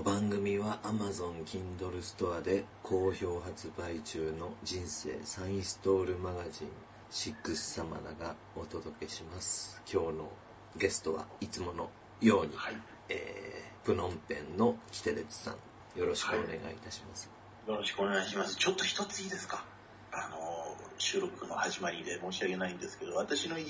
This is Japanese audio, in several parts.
の番組は Amazon Kindle ストアで好評発売中の人生サインストールマガジンシックスサマナがお届けします。今日のゲストはいつものように、はい。えープノンペンのキテレツさんよろしくお願いいたします、よろしくお願いします。ちょっと一ついいですか？あの、収録の始まりで申し訳ないんですけど、私の家、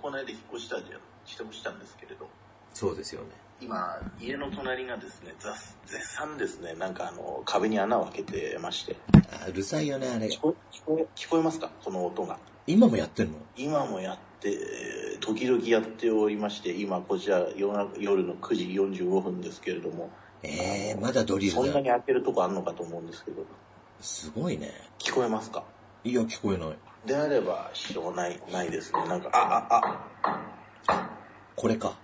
この間引っ越したじゃん、してもしたんですけれど、そうですよね今、家の隣がですね、ざ絶賛ですね、なんかあの、壁に穴を開けてまして、あうるさいよねあれ聞こ聞こえ聞こえますか？この音が。今もやってんの？今もやって、えー時々やっておりまして、今こちら夜な夜の9時45分ですけれども、えー、まだドリルそんなにだ開けるとこあるのかと思うんですけど、すごいね。聞こえますか？いや聞こえない。であれば支障ない、ないですね。なんか、あ、あ、これか。あ、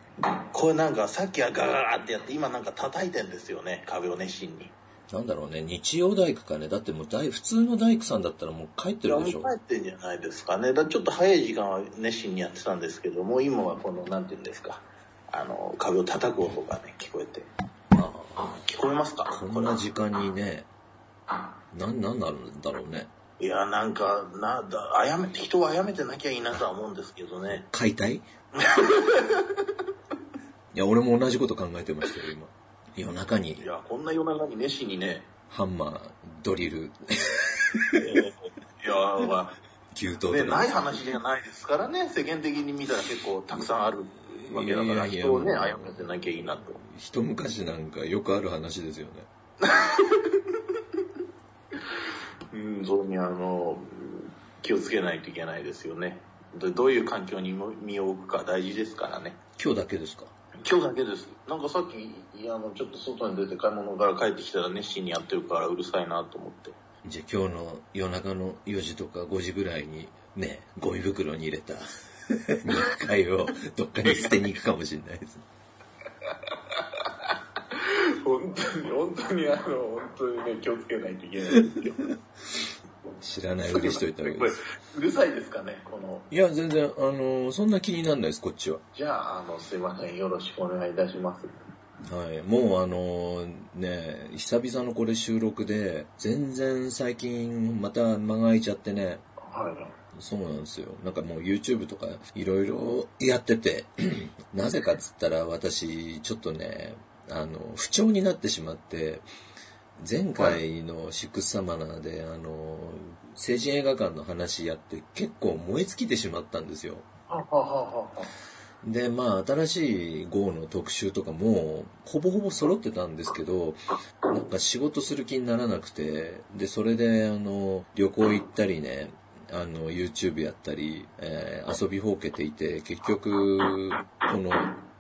これなんかさっきはガガガってやって、今なんか叩いてんですよね、壁を熱心に。なんだろうね日曜大工かねだってもう大普通の大工さんだったらもう帰ってるでしょ帰ってんじゃないですかね。だちょっと早い時間は熱心にやってたんですけども、今はこの、なんていうんですか、あの、壁を叩く音がね、聞こえて。ああ、聞こえますか？こんな時間にねなんなんなるんだろうねいや、なんか、なんだ、あやめて、人を殺めてなきゃいいなとは思うんですけどね。解体？いや俺も同じこと考えてましたよ今。夜中に。いや、こんな夜中に熱心にね、ハンマードリル。えーいや、まあ、給湯とか、ね、ない話じゃないですからね、世間的に見たら結構たくさんあるわけだから、いやいや人をね、殺めてなきゃいいなと。一昔なんかよくある話ですよね。うん、それにあの、気をつけないといけないですよね。どどういう環境に身を置くか大事ですからね。今日だけですか？今日だけです。なんかさっき、いやあの、ちょっと外に出て買い物から帰ってきたら熱心にやってるからうるさいなと思って。じゃあ今日の夜中の4時とか5時ぐらいにねゴミ袋に入れた肉塊をどっかに捨てに行くかもしれないです本当に、本当にあの、本当にね、気をつけないといけないですよ。知らないふりしといたわけこれです、うるさいですかね、この。いや全然あのそんな気にならないですこっちはじゃあ、あの、すいません。よろしくお願いいたします。はい、もうあのね久々のこれ収録で全然最近また間が空いちゃってねはい。そうなんですよなんかもう YouTube とかいろいろやってて なぜかっつったら私ちょっとねあの不調になってしまって前回のシックスサマナーであの成人映画館の話やって結構燃え尽きてしまったんですよ。でまあ新しい GO の特集とかもほぼほぼ揃ってたんですけどなんか仕事する気にならなくてでそれであの旅行行ったりねあの YouTube やったり、えー遊びほうけていて結局この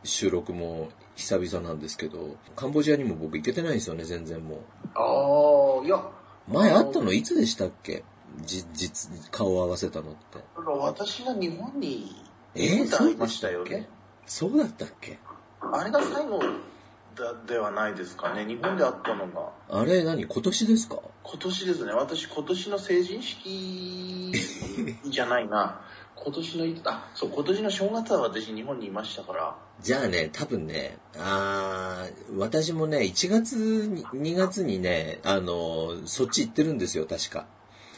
収録も久々なんですけどカンボジアにも僕行けてないんですよね全然もああ、いや、う前会ったのいつでしたっけ？じ実顔を合わせたのって私が日本にえー、会いましたよね。そうだったっけ？あれが最後だではないですかね。日本で会ったのが。あれ何？今年ですか？今年ですね。私今年の成人式 じゃないな。今年のい、あ、そう、今年の正月は私日本にいましたから。じゃあね、多分ね、あー私もね、1月に、2月にね、あの、そっち行ってるんですよ、確か。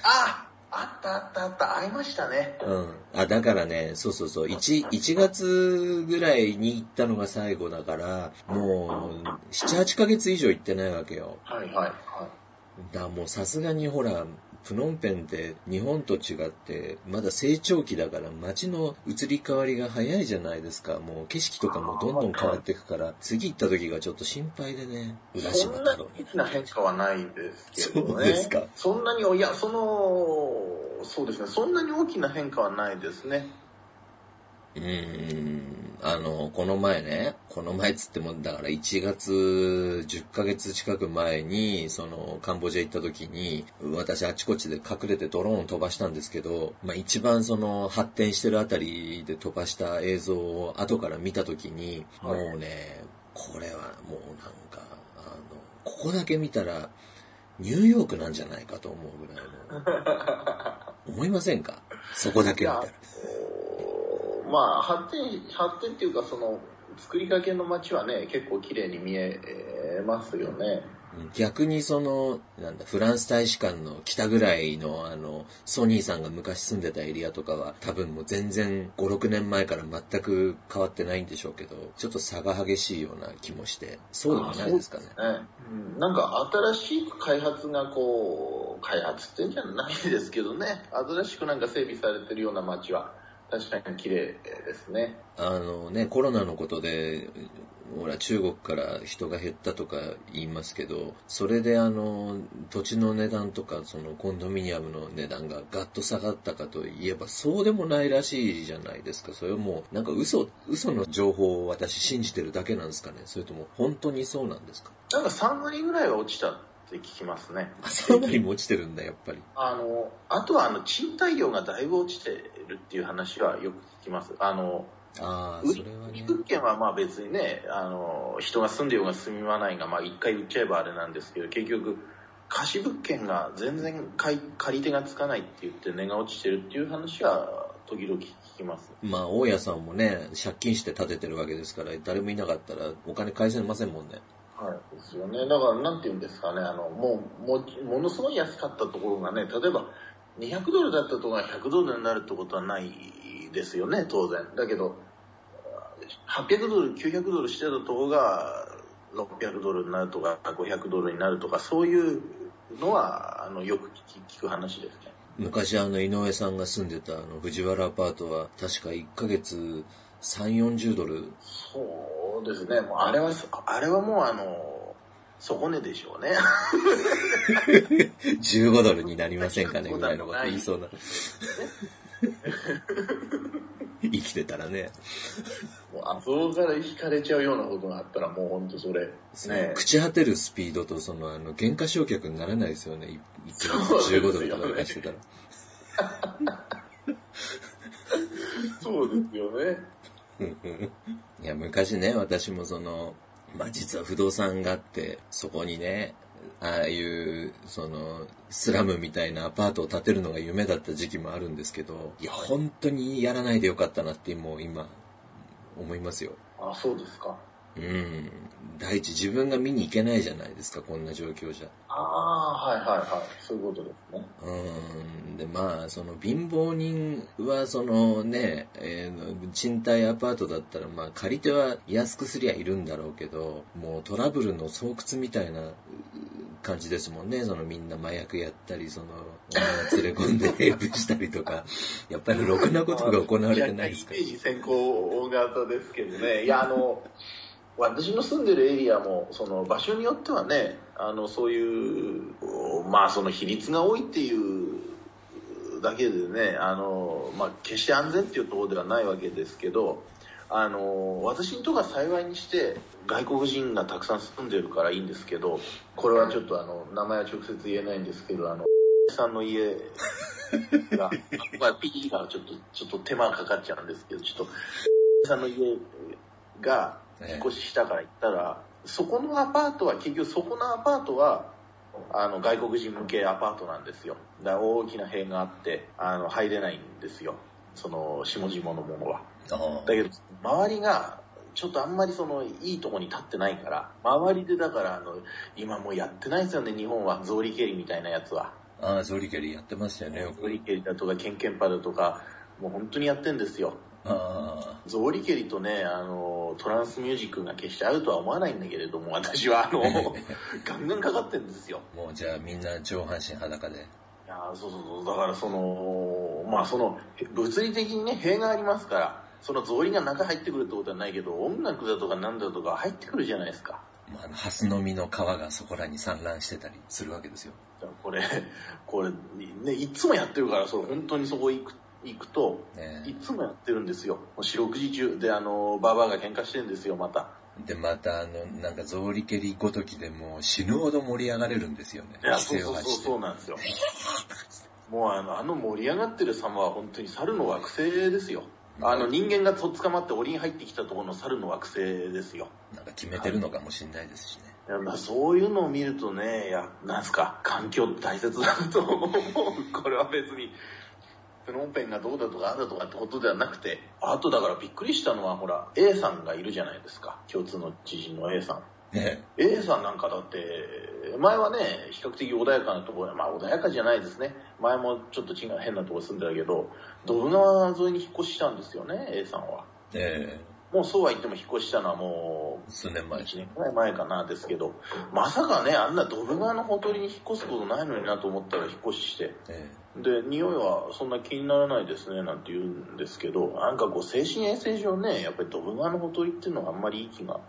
ああったあったあった。会いましたね。うん。あ、だからね、そうそうそう、1、1月ぐらいに行ったのが最後だから、もう、7、8ヶ月以上行ってないわけよ。はいはいはい。だもうさすがにほら、プノンペンって日本と違ってまだ成長期だから街の移り変わりが早いじゃないですかもう景色とかもどんどん変わっていくから次行った時がちょっと心配でね浦島太郎にそんな変化はないですけどね。そうですかそんなに、いや、その、そうですね。そんなに大きな変化はないですね。うーん。あのこの前ねこの前っつってもだから1月10ヶ月近く前にそのカンボジア行った時に私あちこちで隠れてドローン飛ばしたんですけど、まあ、一番その発展してるあたりで飛ばした映像を後から見た時にもうねこれはもうなんかあのここだけ見たらニューヨークなんじゃないかと思うぐらいの。思いませんか？そこだけ見たらまあ、発展、発展っていうか、その、作りかけの街はね、結構綺麗に見えええますよね。逆にその、なんだ、フランス大使館の北ぐらいの、あの、ソニーさんが昔住んでたエリアとかは、多分もう全然5、6年前から全く変わってないんでしょうけど、ちょっと差が激しいような気もして、そうでもないですかね。ねうん、なんか新しく開発がこう、開発ってんじゃないですけどね、新しくなんか整備されてるような街は、確かに綺麗ですね。あのね、コロナのことで、ほら、中国から人が減ったとか言いますけど、それであの、土地の値段とか、そのコンドミニアムの値段がガッと下がったかといえば、そうでもないらしいじゃないですか。それはもう、なんか嘘、嘘の情報を私信じてるだけなんですかね。それとも、本当にそうなんですか？なんか3割ぐらいは落ちたって聞きますね。あ、3割も落ちてるんだ、やっぱり。あの、あとはあの、賃貸料がだいぶ落ちてるっていう話はよく聞きます。あの、ああ、それはね。物件はまあ別にね、あの、人が住んでようが住みまないが、まあ一回売っちゃえばあれなんですけど、結局、貸物件が全然借り手がつかないって言って値が落ちてるっていう話は時々聞きます。まあ大家さんもね、借金して建ててるわけですから、誰もいなかったらお金返せませんもんね。はい、ですよね。だからなんて言うんですかね、あの、もう、もものすごい安かったところがね、例えば200ドルだったところが100ドルになるってことはないですよね、当然。だけど、800ドル、900ドルしてたとこが600ドルになるとか、500ドルになるとか、そういうのは、あの、よく聞く話ですね。昔あの、井上さんが住んでたあの、藤原アパートは、確か1ヶ月3、40ドル。そうですね。もうあれは、あれはもうあの、底値でしょうね。15ドルになりませんかねぐらいのこと言いそうな。生きてたらね。もうあそこから引かれちゃうようなことがあったらもう本当それ。ね、朽ち果てるスピードとその、あの、減価償却にならないですよね。1月15ドルとか出してたら。そうですよね。いや、昔ね、私もその、まあ、実は不動産があって、そこにね、ああいう、その、スラムみたいなアパートを建てるのが夢だった時期もあるんですけど、いや、本当にやらないでよかったなってもう今、思いますよ。あ、そうですか。うん。第一、自分が見に行けないじゃないですか、こんな状況じゃ。ああ、はいはいはい。そういうことですね。うん。で、まあ、その貧乏人は、そのね、えー、賃貸アパートだったら、まあ、借り手は安くすりゃいるんだろうけど、もうトラブルの巣窟みたいな感じですもんね。そのみんな麻薬やったり、その、連れ込んで レイプしたりとか、やっぱりろくなことが行われてないですかイメージ先行型ですけどね。いや、あの、私の住んでるエリアも、その場所によってはね、あの、そういう、まあその比率が多いっていうだけでね、あの、まあ決して安全っていうところではないわけですけど、あの、私にとか幸いにして外国人がたくさん住んでるからいいんですけど、これはちょっとあの、名前は直接言えないんですけど、あの、さんの家が、まあ、P がちょっと、ちょっと手間かかっちゃうんですけど、ちょっと、さんの家が、引っ越ししたから行ったら、そこのアパートは、結局そこのアパートは、あの、外国人向けアパートなんですよ。だ大きな塀があって、あの、入れないんですよ。その、下々のものは。だけど、周りが、ちょっとあんまりその、いいとこに立ってないから、周りでだから、あの、今もうやってないですよね、日本は。草履蹴りみたいなやつは。ああ、草履蹴りやってましたよね、草履蹴りだとか、ケンケンパだとか、もう本当にやってんですよ。草履蹴りとね、あの、トランスミュージックが決して合うとは思わないんだけれども、私は、あの、ガンガンかかってんですよ。もうじゃあみんな上半身裸で。いやそうそうそう、だからその、まあその、物理的にね、塀がありますから、その草履が中入ってくるってことはないけど、音楽だとかなんだとか入ってくるじゃないですか。まあ、ハスの実の皮がそこらに散乱してたりするわけですよ。これ、これ、ね、いつもやってるから、それ本当にそこ行く行くと、ね、いつもやってるんですよ。四六時中。で、あの、ババアが喧嘩してるんですよ、また。で、また、あの、なんか、草履蹴りごときでもう死ぬほど盛り上がれるんですよね。いや、そうそうそうそうなんですよ。もうあの、あの盛り上がってる様は本当に猿の惑星ですよ。あの人間がとっ捕まって檻に入ってきたところの猿の惑星ですよ。なんか決めてるのかもしれないですしね。いやまあそういうのを見るとね、いや、なんすか、環境大切だと思う。これは別に、プノンペンがどうだとかあんだとかってことではなくて、あとだからびっくりしたのは、ほら、A さんがいるじゃないですか。共通の知人の A さん。ね A さんなんかだって、前はね、比較的穏やかなところ、まあ穏やかじゃないですね。前もちょっと違う変なところ住んでたけど、ドブ川沿いに引っ越ししたんですよね、A さんは。えもうそうは言っても引っ越したのはも数年う前。1年くらい前かなですけど、まさかね、あんなドブ川のほとりに引っ越すことないのになと思ったら引っ越しして、えで、匂いはそんな気にならないですね、なんて言うんですけど、なんかこう、精神衛生上ね、やっぱりドブ川のほとりっていうのはあんまりいい気が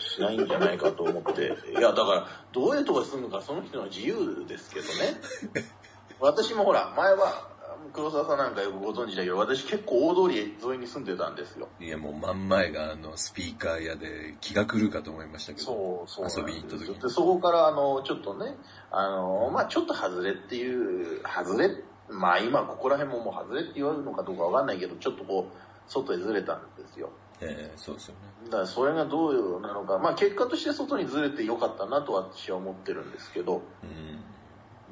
しないんじゃないかと思って、いや、だから、どういうとこに住むかその人の自由ですけどね。私もほら、前は、黒沢さんなんかよくご存知だけど、私結構大通り沿いに住んでたんですよ。えいや、もう真ん前があの、スピーカー屋で気が狂うかと思いましたけど。そう、そう遊びに行った時にで、そこから、あの、ちょっとね、あの、まあちょっと外れっていう、外れ、まあ今ここら辺ももう外れって言われるのかどうかわかんないけど、ちょっとこう、外へずれたんですよ。ええそうですよね。だからそれがどうなのか、まあ結果として外にずれてよかったなと私は思ってるんですけど、うん。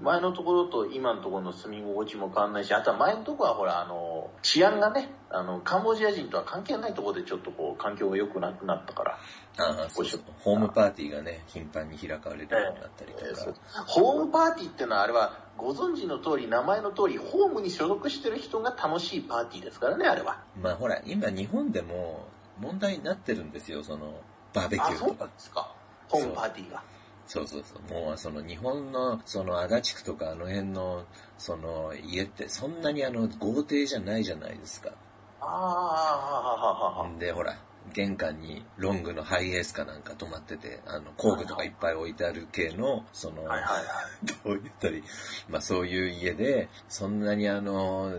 前のところと今のところの住み心地も変わんないし、あとは前のところはほら、あの、治安がね、あの、カンボジア人とは関係ないところでちょっとこう、環境が良くなくなったから、ああ、そうそう。ホームパーティーがね、頻繁に開かれるようになったりとえーそうか。ホームパーティーってのはあれは、ご存知の通り、名前の通り、ホームに所属してる人が楽しいパーティーですからね、あれは。まあほら、今日本でも問題になってるんですよ、その、バーベキあ、そうューとか。なんですか。ホームパーティーが。そうそうそう。もうその日本の、その足立区とかあの辺の、その家ってそんなにあの豪邸じゃないじゃないですか。ああ、ははははで、ほら、玄関にロングのハイエースかなんか止まってて、あの、工具とかいっぱい置いてある系の、その、はいはいはい。どう言ったり、まあそういう家で、そんなにあの、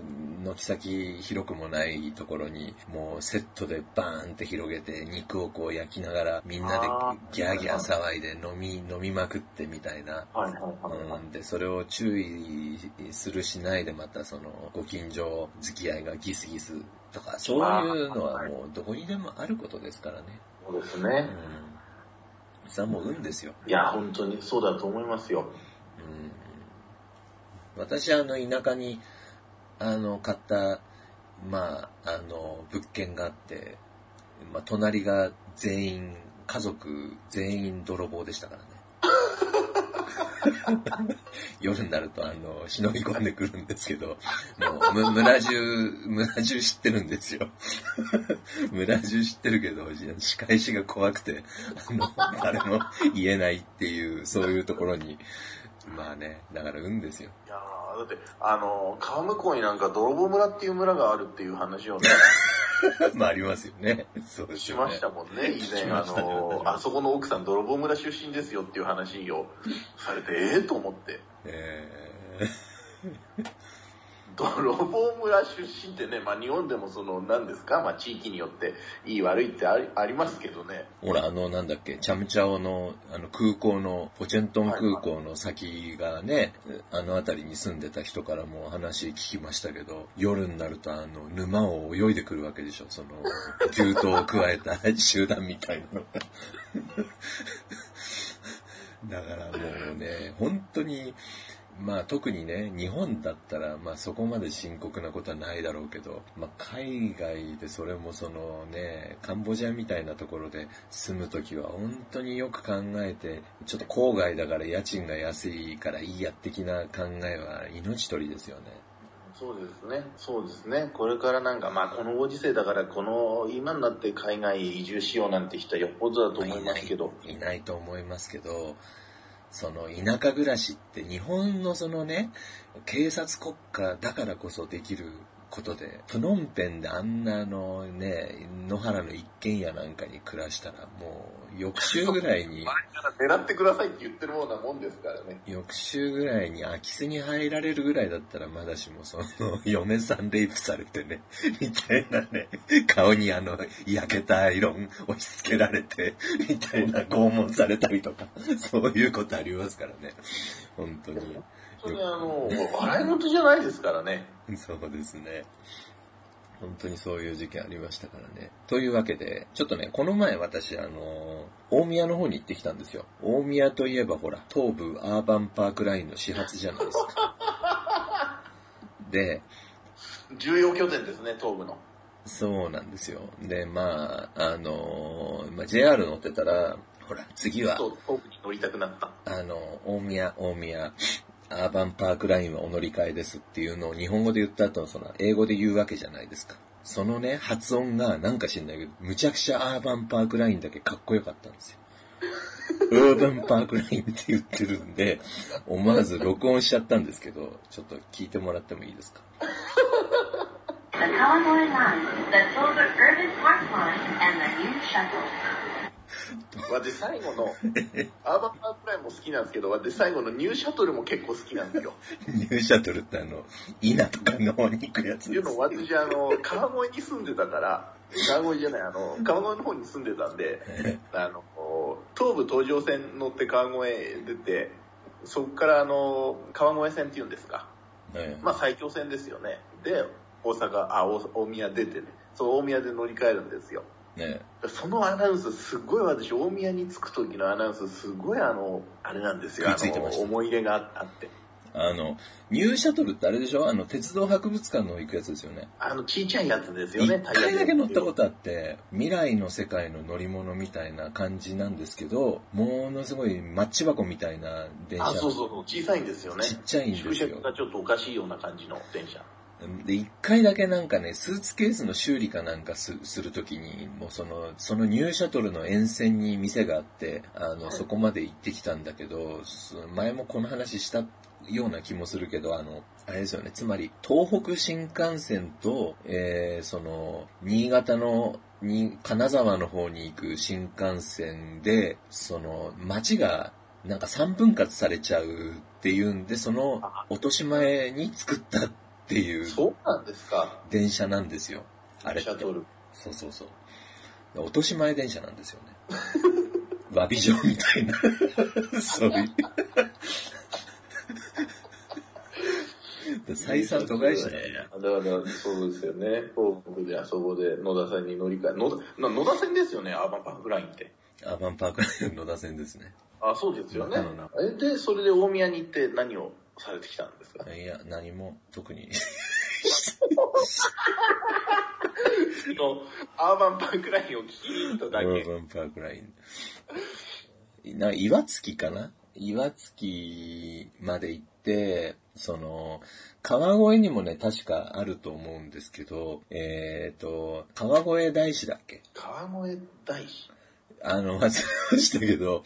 軒先広くもないところに、もうセットでバーンって広げて、肉をこう焼きながら、みんなでギャーギャー騒いで飲み、飲みまくってみたいな。はいはいはいはい。うん、で、それを注意するしないでまたその、ご近所付き合いがギスギスとか、そういうのはもうどこにでもあることですからね。そうですね。うん。それはもう運ですよ。いや、本当にそうだと思いますよ。うん私、あの、田舎に、あの、買った、まあ、あの、物件があって、まあ、隣が全員、家族全員泥棒でしたからね。夜になると、あの、忍び込んでくるんですけど、もう、村中、村中知ってるんですよ。村中知ってるけど、仕返しが怖くて、あの、誰も言えないっていう、そういうところに、まあね、だから運ですよ。いやだって、あの、川向こうになんか泥棒村っていう村があるっていう話をね、まあありますよね。そうですよね。しましたもんね、以前、ねの、あそこの奥さん泥棒村出身ですよっていう話をされて、ええと思って。え泥棒村出身ってね、まあ日本でもその、何ですか、まあ地域によっていい悪いってありありますけどね。ほら、あの、なんだっけ、チャムチャオの、あの、空港の、ポチェントン空港の先がね、あの辺りに住んでた人からも話聞きましたけど、夜になると、あの、沼を泳いでくるわけでしょ、その、牛刀を加えた集団みたいなのが。だからもうね、本当に、まあ特にね、日本だったら、まあそこまで深刻なことはないだろうけど、まあ海外でそれもそのね、カンボジアみたいなところで住むときは本当によく考えて、ちょっと郊外だから家賃が安いからいいや的な考えは命取りですよね。そうですね。そうですね。これからなんか、まあこのご時世だから、この、今になって海外移住しようなんて人はよっぽどだと思いますけど。いないと思いますけど、その田舎暮らしって日本のそのね、警察国家だからこそできることで、プノンペンであんなあのね、野原の一軒家なんかに暮らしたらもう翌週ぐらいに、狙ってくださいって言ってるようなもんですからね。翌週ぐらいに空き巣に入られるぐらいだったらまだしもその嫁さんレイプされてね、みたいなね、顔にあの焼けたアイロン押し付けられて、みたいな拷問されたりとか、そういうことありますからね。本当に。それあの、笑い事じゃないですからね。そうですね。本当にそういう事件ありましたからね。というわけで、ちょっとね、この前私、あの、大宮の方に行ってきたんですよ。大宮といえばほら、東武アーバンパークラインの始発じゃないですか。で、重要拠点ですね、東部の。そうなんですよ。で、まあ、あの、まあ、JR 乗ってたら、ほら、次は、と、東北に乗りたくなった。あの、大宮、大宮、アーバンパークラインはお乗り換えですっていうのを日本語で言った後、その、英語で言うわけじゃないですか。そのね、発音がなんか知んないけど、むちゃくちゃアーバンパークラインだけかっこよかったんですよ。アーバンパークラインって言ってるんで、思わず録音しちゃったんですけど、ちょっと聞いてもらってもいいですか？The Kawagoe Line, the Silver Urban Park Line, and the new shuttle. 私最後の、アーバンパークラインも好きなんですけど、私最後のニューシャトルも結構好きなんですよ。ニューシャトルってあの、稲とかの方に行くやつっていうのも私、あの、川越に住んでたから、川越じゃない、あの、川越の方に住んでたんで、あの、東武東上線乗って川越へ出て、そこからあの、川越線っていうんですか。ねまあ最強線ですよね。で、大阪、あ、大大宮出てね、そう大宮で乗り換えるんですよ。ねそのアナウンス、すごい私、大宮に着く時のアナウンス、すごいあの、あれなんですよ。あの、食いついてました思い入れがあって。あの、ニューシャトルってあれでしょ？あの、鉄道博物館の行くやつですよね。あの、ちいちゃいやつですよ一ね、回だけ乗ったとことあって、未来の世界の乗り物みたいな感じなんですけど、ものすごいマッチ箱みたいな電車。あ、そうそうそう、小さいんですよね。ちっちゃいんですよ縮尺がちょっとおかしいような感じの電車。で、一回だけなんかね、スーツケースの修理かなんかすするときに、もうその、そのニューシャトルの沿線に店があって、あの、そこまで行ってきたんだけど、そ前もこの話したような気もするけど、あの、あれですよね、つまり、東北新幹線と、えー、その、新潟の、に、金沢の方に行く新幹線で、その、街が、なんか3分割されちゃうっていうんで、その落とし前に作ったっていうそうなんですか、電車なんですよ。あれって。そうそうそう。落とし前電車なんですよね。詫び状みたいな。そういう。採算度外視だよね。だから、そうですよね。東北であそこで野田線に乗り換え、野田な野田線ですよね、アーバンパークラインって。アーバンパークラインの野田線ですね。あ、そうですよねで、それで大宮に行って何を？されてきたんですか？いや、何も特に。のアーバンパークラインを聞きに行っただけ。アーバンパークライン。な、岩槻かな？岩槻まで行って、その、川越にもね、確かあると思うんですけど、えっ、と、川越大師だっけ？川越大師。あの、忘れましたけど、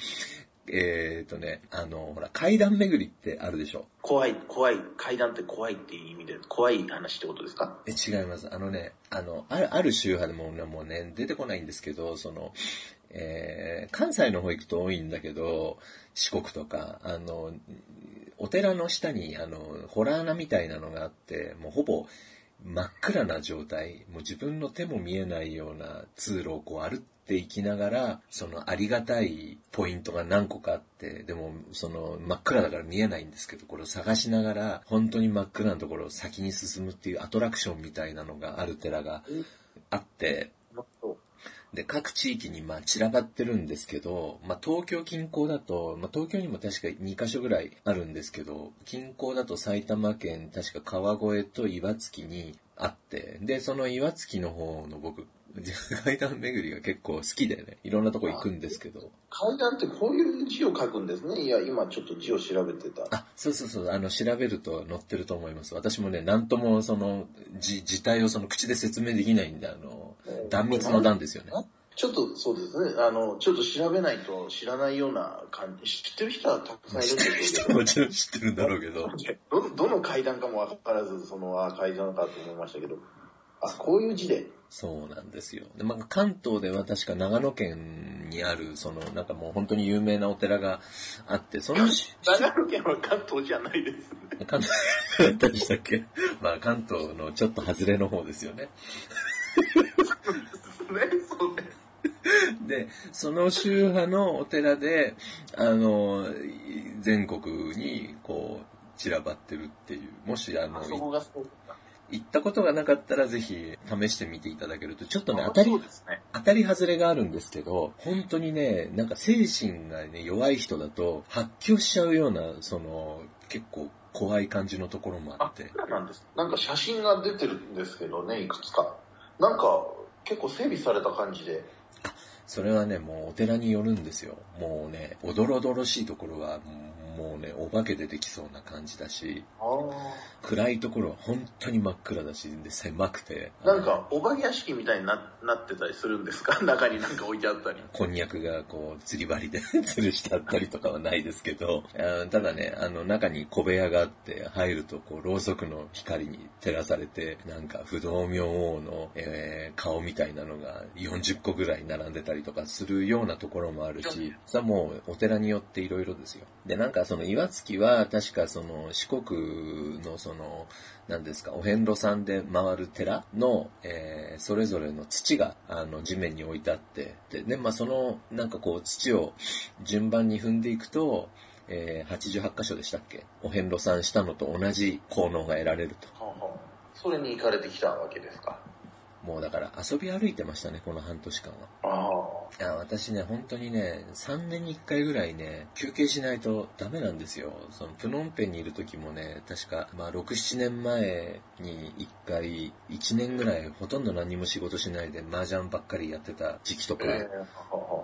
えっ、とね、あの、ほら、階段巡りってあるでしょ？怖い、怖い、階段って怖いっていう意味で、怖い話ってことですか？え、違います。あのね、あの、ある、ある宗派でもね、もうね、出てこないんですけど、その、えー、関西の方行くと多いんだけど、四国とか、あの、お寺の下に、あの、ホラー穴みたいなのがあって、もうほぼ真っ暗な状態、もう自分の手も見えないような通路をこう歩っていきながら、そのありがたいポイントが何個かあって、でもその真っ暗だから見えないんですけど、これを探しながら、本当に真っ暗なところを先に進むっていうアトラクションみたいなのがある寺があって、で、各地域にまあ散らばってるんですけど、まあ東京近郊だと、まあ東京にも確か2カ所ぐらいあるんですけど、近郊だと埼玉県、確か川越と岩槻にあって、で、その岩槻の方の僕、階段巡りが結構好きでね、いろんなとこ行くんですけど、階段ってこういう字を書くんですね。いや、今ちょっと字を調べてた。あ、そうそうそう、あの、調べると載ってると思います。私もね、なんともその、字、字体をその口で説明できないんで、あの、断密の段ですよね。ちょっとそうですね。あの、ちょっと調べないと知らないような感じ。知ってる人はたくさんいるんですけど。もちろん知ってるんだろうけど。どの、どの階段かもわからず、その、あ、階段かと思いましたけど。あ、こういう字で。そうなんですよ。で、まあ、関東では確か長野県にある、その、なんかもう本当に有名なお寺があって、そのし、長野県は関東じゃないですね。関東 だしたっけ？まあ、関東のちょっと外れの方ですよね。で、その宗派のお寺で、あの、全国に、こう、散らばってるっていう。もし、あの。行ったことがなかったらぜひ試してみていただけると、ちょっとね、当たりね。当たり外れがあるんですけど、本当にね、なんか精神がね、弱い人だと発狂しちゃうような、その、結構怖い感じのところもああっ、て。そうなんです。なんか写真が出てるんですけどね、いくつか。なんか、結構整備された感じで。それはね、もうお寺によるんですよ。もうね、おどろおどろしいところは、もうね、お化け出てきそうな感じだし、あ暗いところは本当に真っ暗だし、で、狭くて。あ。なんか、お化け屋敷みたいにななってたりするんですか？中になんか置いてあったり。こんにゃくがこう、釣り針で 吊るしてあったりとかはないですけど、ただね、あの中に小部屋があって、入るとこう、ろうそくの光に照らされて、なんか不動明王の、えー顔みたいなのが40個ぐらい並んでたりとかするようなところもあるし、それはもうお寺によっていろいろですよ。で、なんかその岩槻は確かその四国のその、なんですか、お遍路さんで回る寺の、えーそれぞれの土が、あの、地面に置いてあって、で、でまあ、その、なんかこう、土を順番に踏んでいくと、えー88箇所でしたっけ？お遍路さんしたのと同じ効能が得られると。はあはあそれに行かれてきたわけですか？もうだから遊び歩いてましたね、この半年間は。あいや、私ね、本当にね、3年に1回ぐらいね、休憩しないとダメなんですよ。その、プノンペンにいる時もね、確か、まあ、6、7年前に1回、1年ぐらいほとんど何も仕事しないで麻雀ばっかりやってた時期とかあ。ええは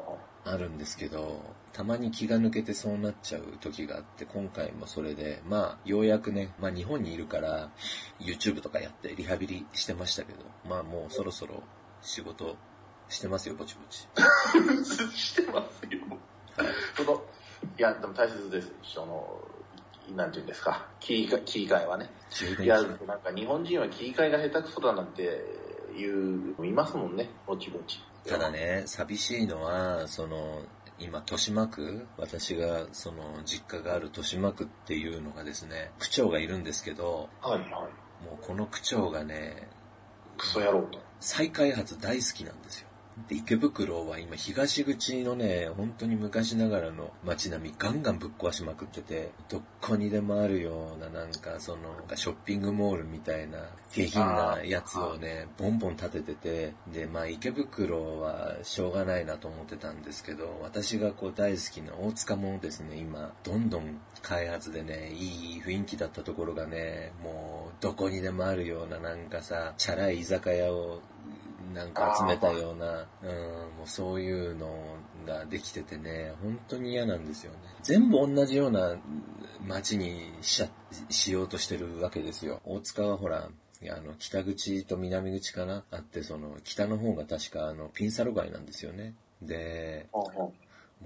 あはあるんですけど、たまに気が抜けてそうなっちゃう時があって、今回もそれで、まあ、ようやくね、まあ日本にいるから、YouTube とかやってリハビリしてましたけど、まあもうそろそろ仕事してますよ、ぼちぼち。あ してますよ。はい。その、いや、でも大切です。その、なんていうんですか、切り替えはね。いや、なんか日本人は切り替えが下手くそだなんていう、いますもんね、ぼちぼち。ただね、寂しいのは、その、今、豊島区、私が、その、実家がある豊島区っていうのがですね、区長がいるんですけど、はいはい。もうこの区長がね、クソ野郎と。再開発大好きなんですよ。で、池袋は今東口のね、本当に昔ながらの街並みガンガンぶっ壊しまくってて、どこにでもあるようななんかその、ショッピングモールみたいな下品なやつをね、ボンボン建ててて、で、まあ池袋はしょうがないなと思ってたんですけど、私がこう大好きな大塚もですね、今、どんどん開発でね、いい雰囲気だったところがね、もうどこにでもあるようななんかさ、チャラい居酒屋をなんか集めたような、うん、もうそういうのができててね、本当に嫌なんですよね。全部同じような街にしちゃ、しようとしてるわけですよ。大塚はほら、あの、北口と南口かな？あって、その、北の方が確かあの、ピンサロ街なんですよね。で、も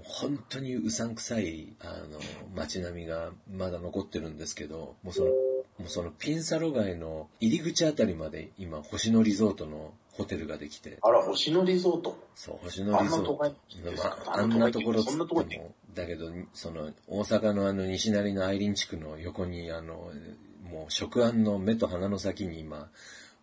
う本当にうさんくさい、あの、街並みがまだ残ってるんですけど、もうその、もうそのピンサロ街の入り口あたりまで今、星野リゾートのホテルができて、あら、星野リゾート。そう、星野リゾート。あんなとこにまあ、あんなところっつっても、だけど、その、大阪のあの西成の愛林地区の横に、あの、もう食案の目と鼻の先に今、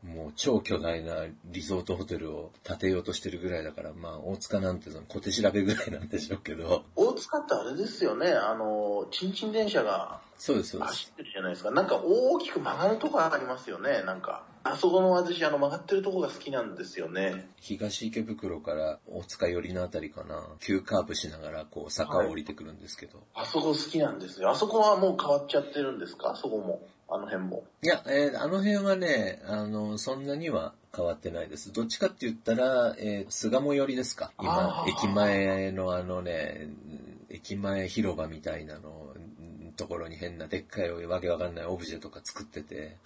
もう超巨大なリゾートホテルを建てようとしてるぐらいだから、まあ、大塚なんてその小手調べぐらいなんでしょうけど、大塚ってあれですよね、あの、チンチン電車がそうです、そうです。走ってるじゃないですか。なんか大きく曲がるとこありますよね、なんか。あそこの私、あの曲がってるとこが好きなんですよね。東池袋から大塚寄りのあたりかな、急カーブしながらこう坂を降りてくるんですけど、あそこ好きなんですよ。あそこはもう変わっちゃってるんですか？そこも。あの辺も。いや、えーあの辺はね、あの、そんなには変わってないです。どっちかって言ったら、えー巣鴨寄りですか？今駅前のあのね、駅前広場みたいなの、んところに変なでっかいわけわかんないオブジェとか作ってて、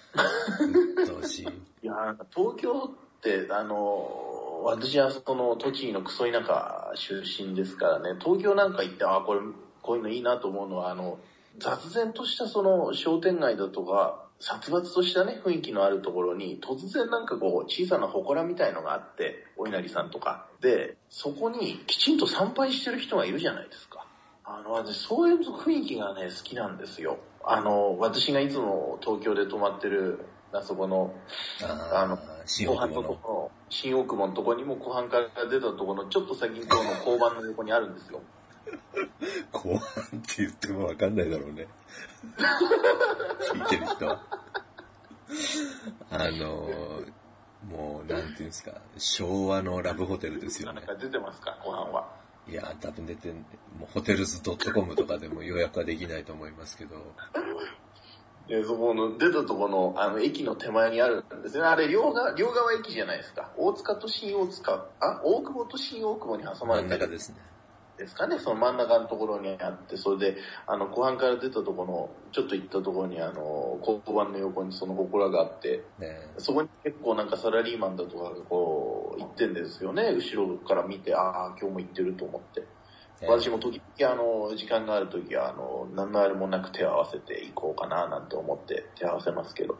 うっとうしい。いや、なんか東京って、あの、私はその栃木のクソ田舎出身ですからね、東京なんか行って、あ、これ、こういうのいいなと思うのは、あの、雑然としたその商店街だとか、殺伐としたね、雰囲気のあるところに、突然なんかこう、小さな祠みたいのがあって、お稲荷さんとか。で、そこにきちんと参拝してる人がいるじゃないですか。あの、私、そういう雰囲気がね、好きなんですよ。あの、私がいつも東京で泊まってる、あそこの、ああの後大久保の。半のところ、新大久保のとこにも後半から出たところのちょっと先のところの交番の横にあるんですよ。後半って言ってもわかんないだろうね。聞いてる人は。あの、もう、なんていうんですか、昭和のラブホテルですよね。なんか出てますか、後半は。いや、多分出て、もうホテルズ .com とかでも予約はできないと思いますけど、で、そこの、出たとこの、あの、駅の手前にあるんですね。あれ、両側、両側駅じゃないですか。大塚と新大塚、あ、大久保と新大久保に挟ま真れてるん中ですね。ですかね。その真ん中のところにあって、それで、あの、湖畔から出たところの、ちょっと行ったところに、あの、交番の横にその祠があって、ねそこに結構なんかサラリーマンだとかがこう、行ってんですよね。後ろから見て、ああ、今日も行ってると思って。ね私も時々、あの、時間がある時は、あの、何のあれもなく手を合わせて行こうかな、なんて思って手を合わせますけど。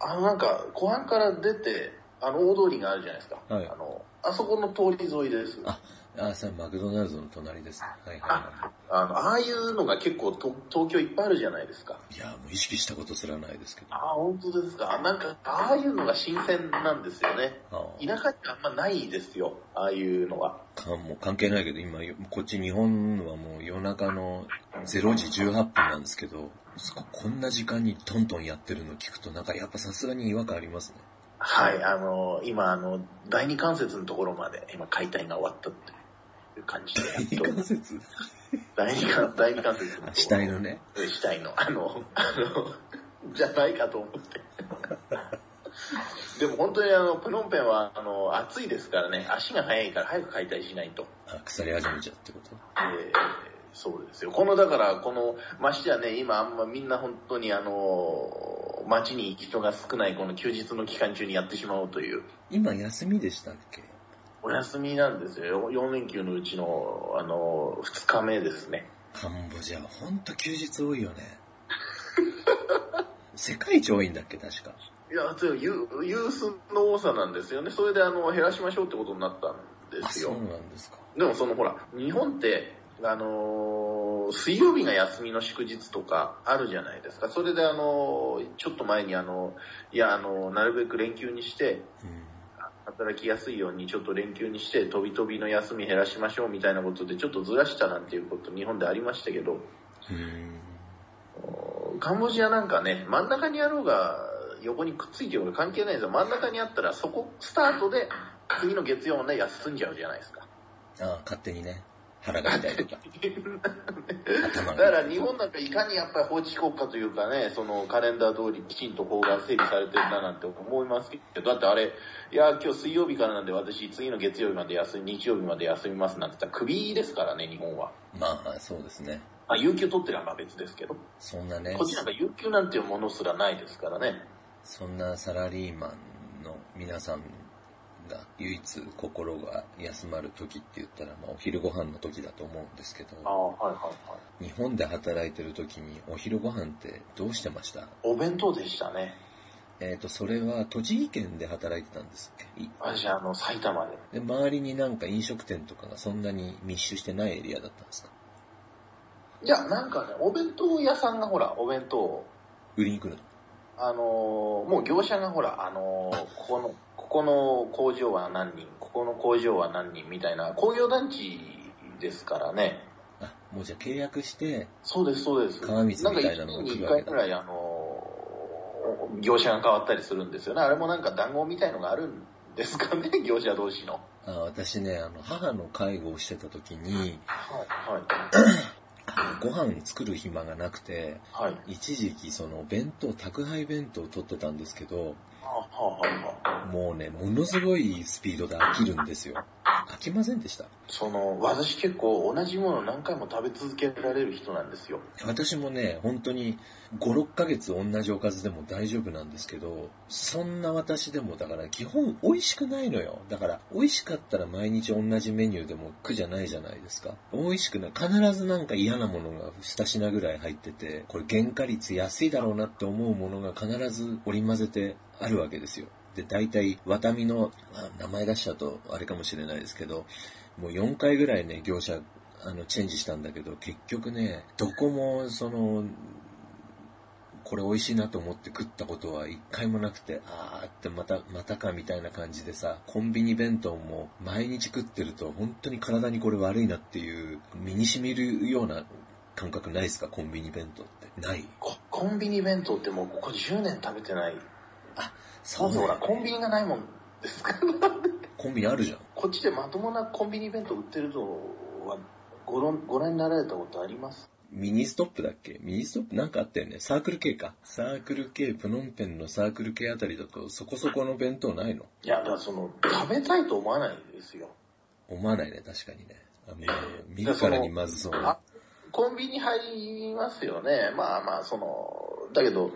あの、なんか、湖畔から出て、あの、大通りがあるじゃないですか。はいあの、あそこの通り沿いです。あ、あ、それマクドナルドの隣ですね。はいはいはあの、ああいうのが結構と東京いっぱいあるじゃないですか。い。いや、もう意識したことすらないですけど。ああ、本当ですか。なんか、ああいうのが新鮮なんですよね。あ田舎にあんまないですよ。ああいうのは。かもう関係ないけど、今、こっち日本はもう夜中の0時18分なんですけど、こんな時間にトントンやってるの聞くと、なんかやっぱさすがに違和感ありますね。はい、あの、今、あの、第二関節のところまで、今、解体が終わったっていう感じで、やっ二と関節 第二関、第二関節。死体のね。死体の、あの、あの、じゃないかと思って。でも本当にあの、プノンペンは、あの、暑いですからね、足が速いから早く解体しないと。あ、腐り始めちゃうってこと？えーそうですよ。この、だから、この、ましてやね、今あんまみんな本当にあの、街に人が少ないこの休日の期間中にやってしまおうという、今休みでしたっけ？お休みなんですよ。4連休のうちの、あの、2日目ですね。カンボジア、ほんと休日多いよね。世界一多いんだっけ、確か。いや、そうユユースの多さなんですよね。それであの、減らしましょうってことになったんであ、そうすよ。なんですか。でもそのほら、日本って、あのー水曜日が休みの祝日とかあるじゃないですか。それであのーちょっと前にあの、いや、あのなるべく連休にして、うん。働きやすいようにちょっと連休にして、飛び飛びの休み減らしましょうみたいなことでちょっとずらしたなんていうこと日本でありましたけど、うん。カンボジアなんかね、真ん中にあろうが、横にくっついてようが関係ないんですよ。真ん中にあったらそこスタートで、次の月曜もね、休んじゃうじゃないですか。あ勝手にね、腹が痛いとか、頭だから日本なんかいかにやっぱり法治国家というかね、そのカレンダー通りきちんと法が整備されてるんだなんて思いますけど、だってあれ、いや、今日水曜日からなんで私次の月曜日まで休み、日曜日まで休みますなんて言ったらクビですからね、日本は。まあ、そうですね。あ、有給取ってるのはまあ別ですけど、そんなねこっちなんか有給なんていうものすらないですからね。そんなサラリーマンの皆さんが唯一心が休まる時って言ったら、まあ、お昼ご飯の時だと思うんですけど、はいはいはい。日本で働いてる時にお昼ご飯ってどうしてました？お弁当でしたね。えっ、と、それは栃木県で働いてたんですっけ？い私、あの、埼玉で。で、周りになんか飲食店とかがそんなに密集してないエリアだったんですか？いや、なんかね、お弁当屋さんがほら、お弁当を売りに来るの？あのーもう業者がほら、あのーここの、ここの工場は何人、ここの工場は何人みたいな、工業団地ですからね。あ、もうじゃあ契約して、そうです、そうです。川光みたいなのがんか1年に1来るわけだ回くらい、あのー業者が変わったりするんですよね。あれもなんか談合みたいのがあるんですかね、業者同士の。あ私ね、あの、母の介護をしてた時に、はい、はい。ご飯作る暇がなくて、はい。一時期その弁当、宅配弁当を取ってたんですけど。もうね、ものすごいスピードで飽きるんですよ。飽きませんでしたその、私結構同じものを何回も食べ続けられる人なんですよ。私もね、本当に5、6ヶ月同じおかずでも大丈夫なんですけど、そんな私でもだから基本美味しくないのよ。だから美味しかったら毎日同じメニューでも苦じゃないじゃないですか。美味しくない。必ずなんか嫌なものが2品ぐらい入ってて、これ原価率安いだろうなって思うものが必ず織り交ぜてあるわけですよ。で、大体、ワタミの、名前出しちゃうとあれかもしれないですけど、もう4回ぐらいね、業者、あの、チェンジしたんだけど、結局ね、どこも、その、これ美味しいなと思って食ったことは一回もなくて、あーってまた、またかみたいな感じでさ、コンビニ弁当も毎日食ってると本当に体にこれ悪いなっていう、身に染みるような感覚ないですか？コンビニ弁当って。ないココンビニ弁当ってもうここ10年食べてない。そまずほら、ねコンビニがないもんですか？ら。コンビニあるじゃん。こっちでまともなコンビニ弁当売ってるのはご覧ご覧になられたことあります？ミニストップだっけ？ミニストップなんかあったよね。サークル系か。サークル系、プノンペンのサークル系あたりだとそこそこの弁当ないの？いや、だからその、食べたいと思わないですよ。思わないね、確かにね。あの見るからにまずそうなあ。コンビニ入りますよね。まあまあ、その、だけど、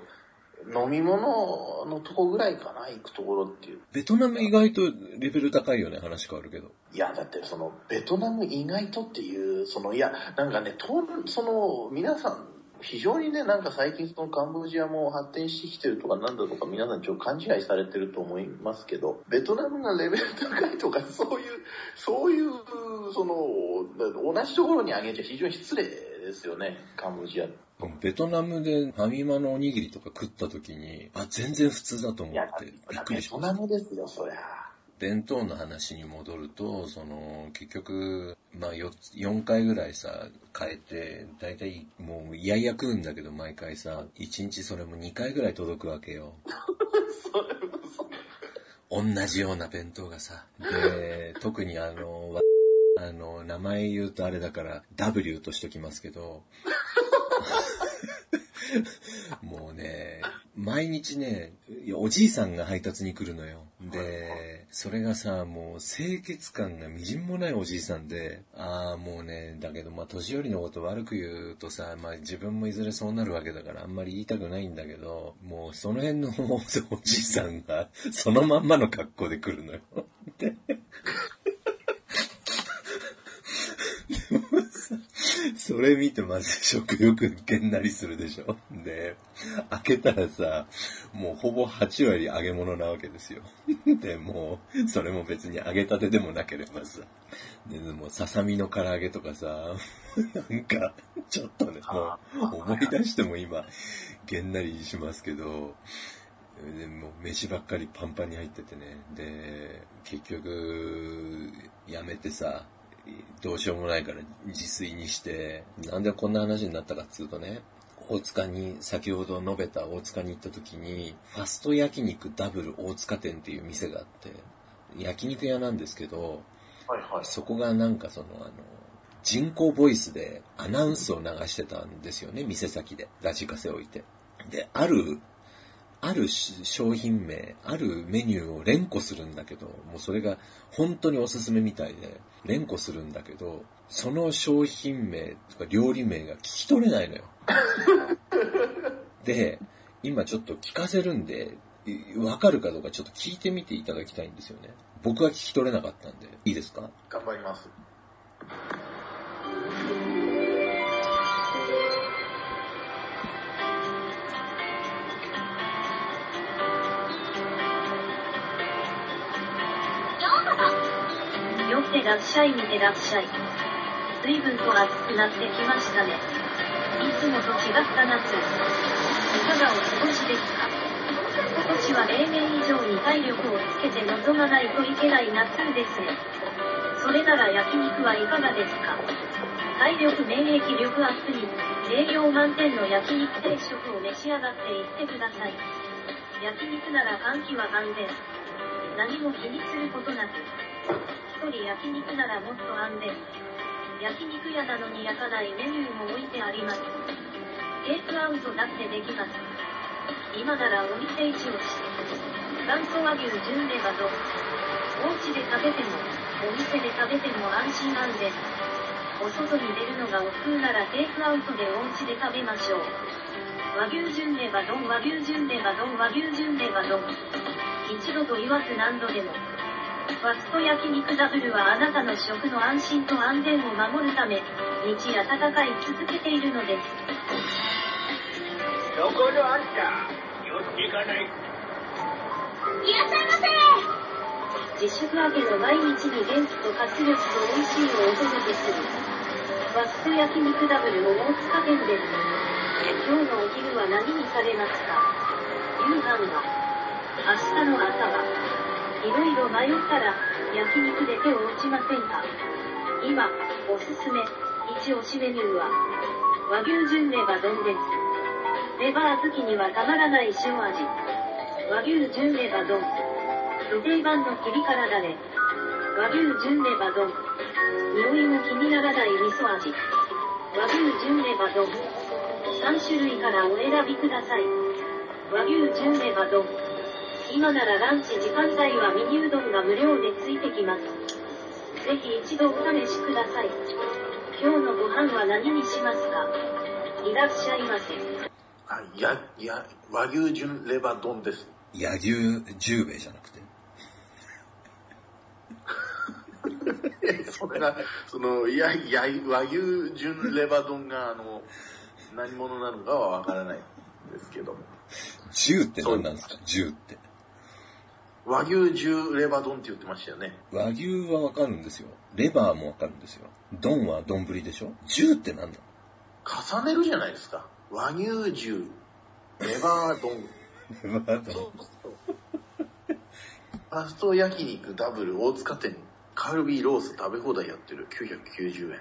飲み物のとこぐらいかな、行くところっていう。ベトナム意外とレベル高いよね、話変わるけど。いや、だってその、ベトナム意外とっていう、その、いや、なんかね、とその、皆さん、非常にね、なんか最近そのカンボジアも発展してきてるとかなんだとか皆さんちょっと勘違いされてると思いますけど、ベトナムがレベル高いとかそういう、そういう、その、同じところにあげちゃ非常に失礼ですよね、カンボジア。ベトナムでファミマのおにぎりとか食った時に、あ、全然普通だと思って、びっくベりしました。トナムですよ、そりゃ。弁当の話に戻ると、その、結局、まあ4、4回ぐらいさ、変えて、だいたいもう、いやいや食うんだけど、毎回さ、1日それも2回ぐらい届くわけよ。同じような弁当がさ。で、特にあの、わあの、名前言うとあれだから W としときますけど、もうね、毎日ね、おじいさんが配達に来るのよ。で、それがさ、もう清潔感がみじんもないおじいさんで、ああ、もうね、だけどまあ年寄りのこと悪く言うとさ、まあ自分もいずれそうなるわけだからあんまり言いたくないんだけど、もうその辺のおじいさんがそのまんまの格好で来るのよ。で それ見てまず食欲げんなりするでしょ？で、開けたらさ、もうほぼ8割揚げ物なわけですよ。で、もう、それも別に揚げたてでもなければさ。で、もうささみの唐揚げとかさ、なんか、ちょっとね、もう思い出しても今、げんなりしますけど、でもう飯ばっかりパンパンに入っててね。で、結局、やめてさ、どうしようもないから自炊にして、なんでこんな話になったかっつうとね、大塚に、先ほど述べた大塚に行った時に、ファスト焼肉ダブル大塚店っていう店があって、焼肉屋なんですけど、はいはい。そこがなんかその、あの、人工ボイスでアナウンスを流してたんですよね、店先で。ラジカセ置いて。で、ある、あるし商品名、あるメニューを連呼するんだけど、もうそれが本当におすすめみたいで、連呼するんだけど、その商品名とか料理名が聞き取れないのよ。で、今ちょっと聞かせるんで、いわかるかどうかちょっと聞いてみていただきたいんですよね。僕は聞き取れなかったんで、いいですか？頑張ります。らっしゃい見てらっしゃい。随分と暑くなってきましたね。いつもと違った夏。いかがお過ごしですか？今年は例年以上に体力をつけて臨まないといけない夏ですね。それなら焼肉はいかがですか？体力免疫力アップに、栄養満点の焼肉定食を召し上がっていってください。焼肉なら換気は安全。何も気にすることなく。一人焼肉ならもっと安全。焼肉屋なのに焼かないメニューも置いてあります。テイクアウトだってできます。今ならお店一押し。元祖和牛純レバと、お家で食べても、お店で食べても安心安全。お外に出るのが億劫ならテイクアウトでお家で食べましょう。和牛純レバ丼和牛純レバ丼和牛純レバ丼。一度と言わず何度でも。ファスト焼肉ダブルはあなたの食の安心と安全を守るため、日夜戦い続けているのです。どこのあんた？気をつけかないいらっしゃいませ自粛明けの毎日に元気と活力と美味しいをお届けする。ファスト焼肉ダブルの大塚店です。今日のお昼は何にされますか？夕飯は明日の朝はいろいろ迷ったら焼肉で手を打ちませんか？今、おすすめ、一押しメニューは和牛純レバ丼です。レバー好きにはたまらない塩味。和牛純レバ丼。土定番のピリ辛ダレ。和牛純レバ丼。匂いも気にならない味噌味。和牛純レバ丼。3種類からお選びください。和牛純レバ丼。今ならランチ時間帯はミニうどんが無料でついてきます。ぜひ一度お試しください。今日のご飯は何にしますか？いらっしゃいませ。あや、や、和牛純レバ丼です。野牛十兵衛じゃなくて。それが、その、いや、いや、和牛純レバ丼が、あの、何者なのかはわからないんですけども。十って何なんですか？十って。和牛重レバ丼って言ってましたよね。和牛はわかるんですよ。レバーもわかるんですよ。丼は丼でしょ？十って何だ重ねるじゃないですか。和牛重レバー丼。レバー丼。ファスト焼肉ダブル大塚店カルビーロース食べ放題やってる990円。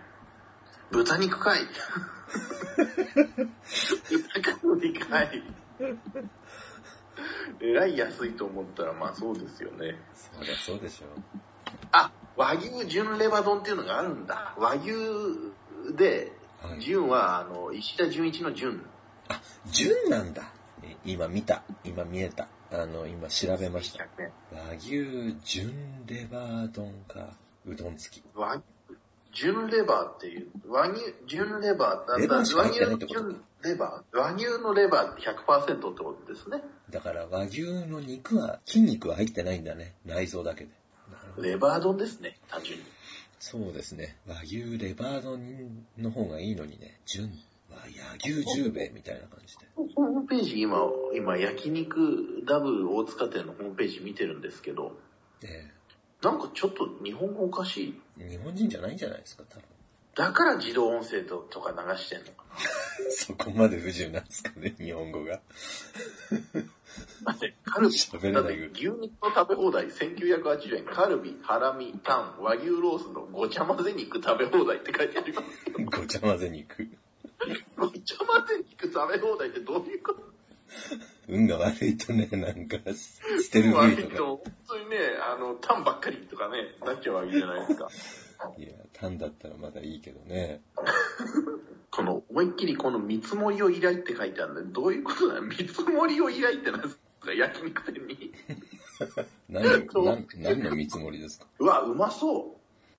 豚肉かい 豚カルビかい えらい安いと思ったらまあそうですよね。そりゃそうでしょ。あ、和牛純レバ丼っていうのがあるんだ。和牛で、はい純はあの、石田純一の純。あ、純なんだ。え今見た。今見えた。あの、今調べました。和牛純レバー丼か。うどん付き。和純レバーっていう、和牛、純レバー、レバだーしか入ってない和ってレバー和牛のレバー100%ってことですね。だから和牛の肉は、筋肉は入ってないんだね。内臓だけで。レバー丼ですね、単純に。そうですね。和牛レバー丼の方がいいのにね。純は野牛十兵衛みたいな感じで。ホームページ今、今、焼肉ダブル大塚店のホームページ見てるんですけど、えなんかちょっと日本語おかしい。え日本人じゃないんじゃないですか、多分。だから自動音声ととか流してんのか そこまで不自由なんですかね、日本語が。な。だって、カルビ、喋れないだって牛肉の食べ放題1980円、カルビ、ハラミ、タン、和牛ロースのごちゃ混ぜ肉食べ放題って書いてあります。ごちゃ混ぜ肉。ごちゃ混ぜ肉食べ放題ってどういうこと？運が悪いとね、なんか、捨てる部位とか。悪いと、本当にね、あの、タンばっかりとかね、なっちゃうわけじゃないですか。いや、単だったらまだいいけどね。この、思いっきりこの見積もりを依頼って書いてあるんで、どういうことだ見積もりを依頼って何ですか焼肉店に。何、何何の見積もりですか？うわ、うまそ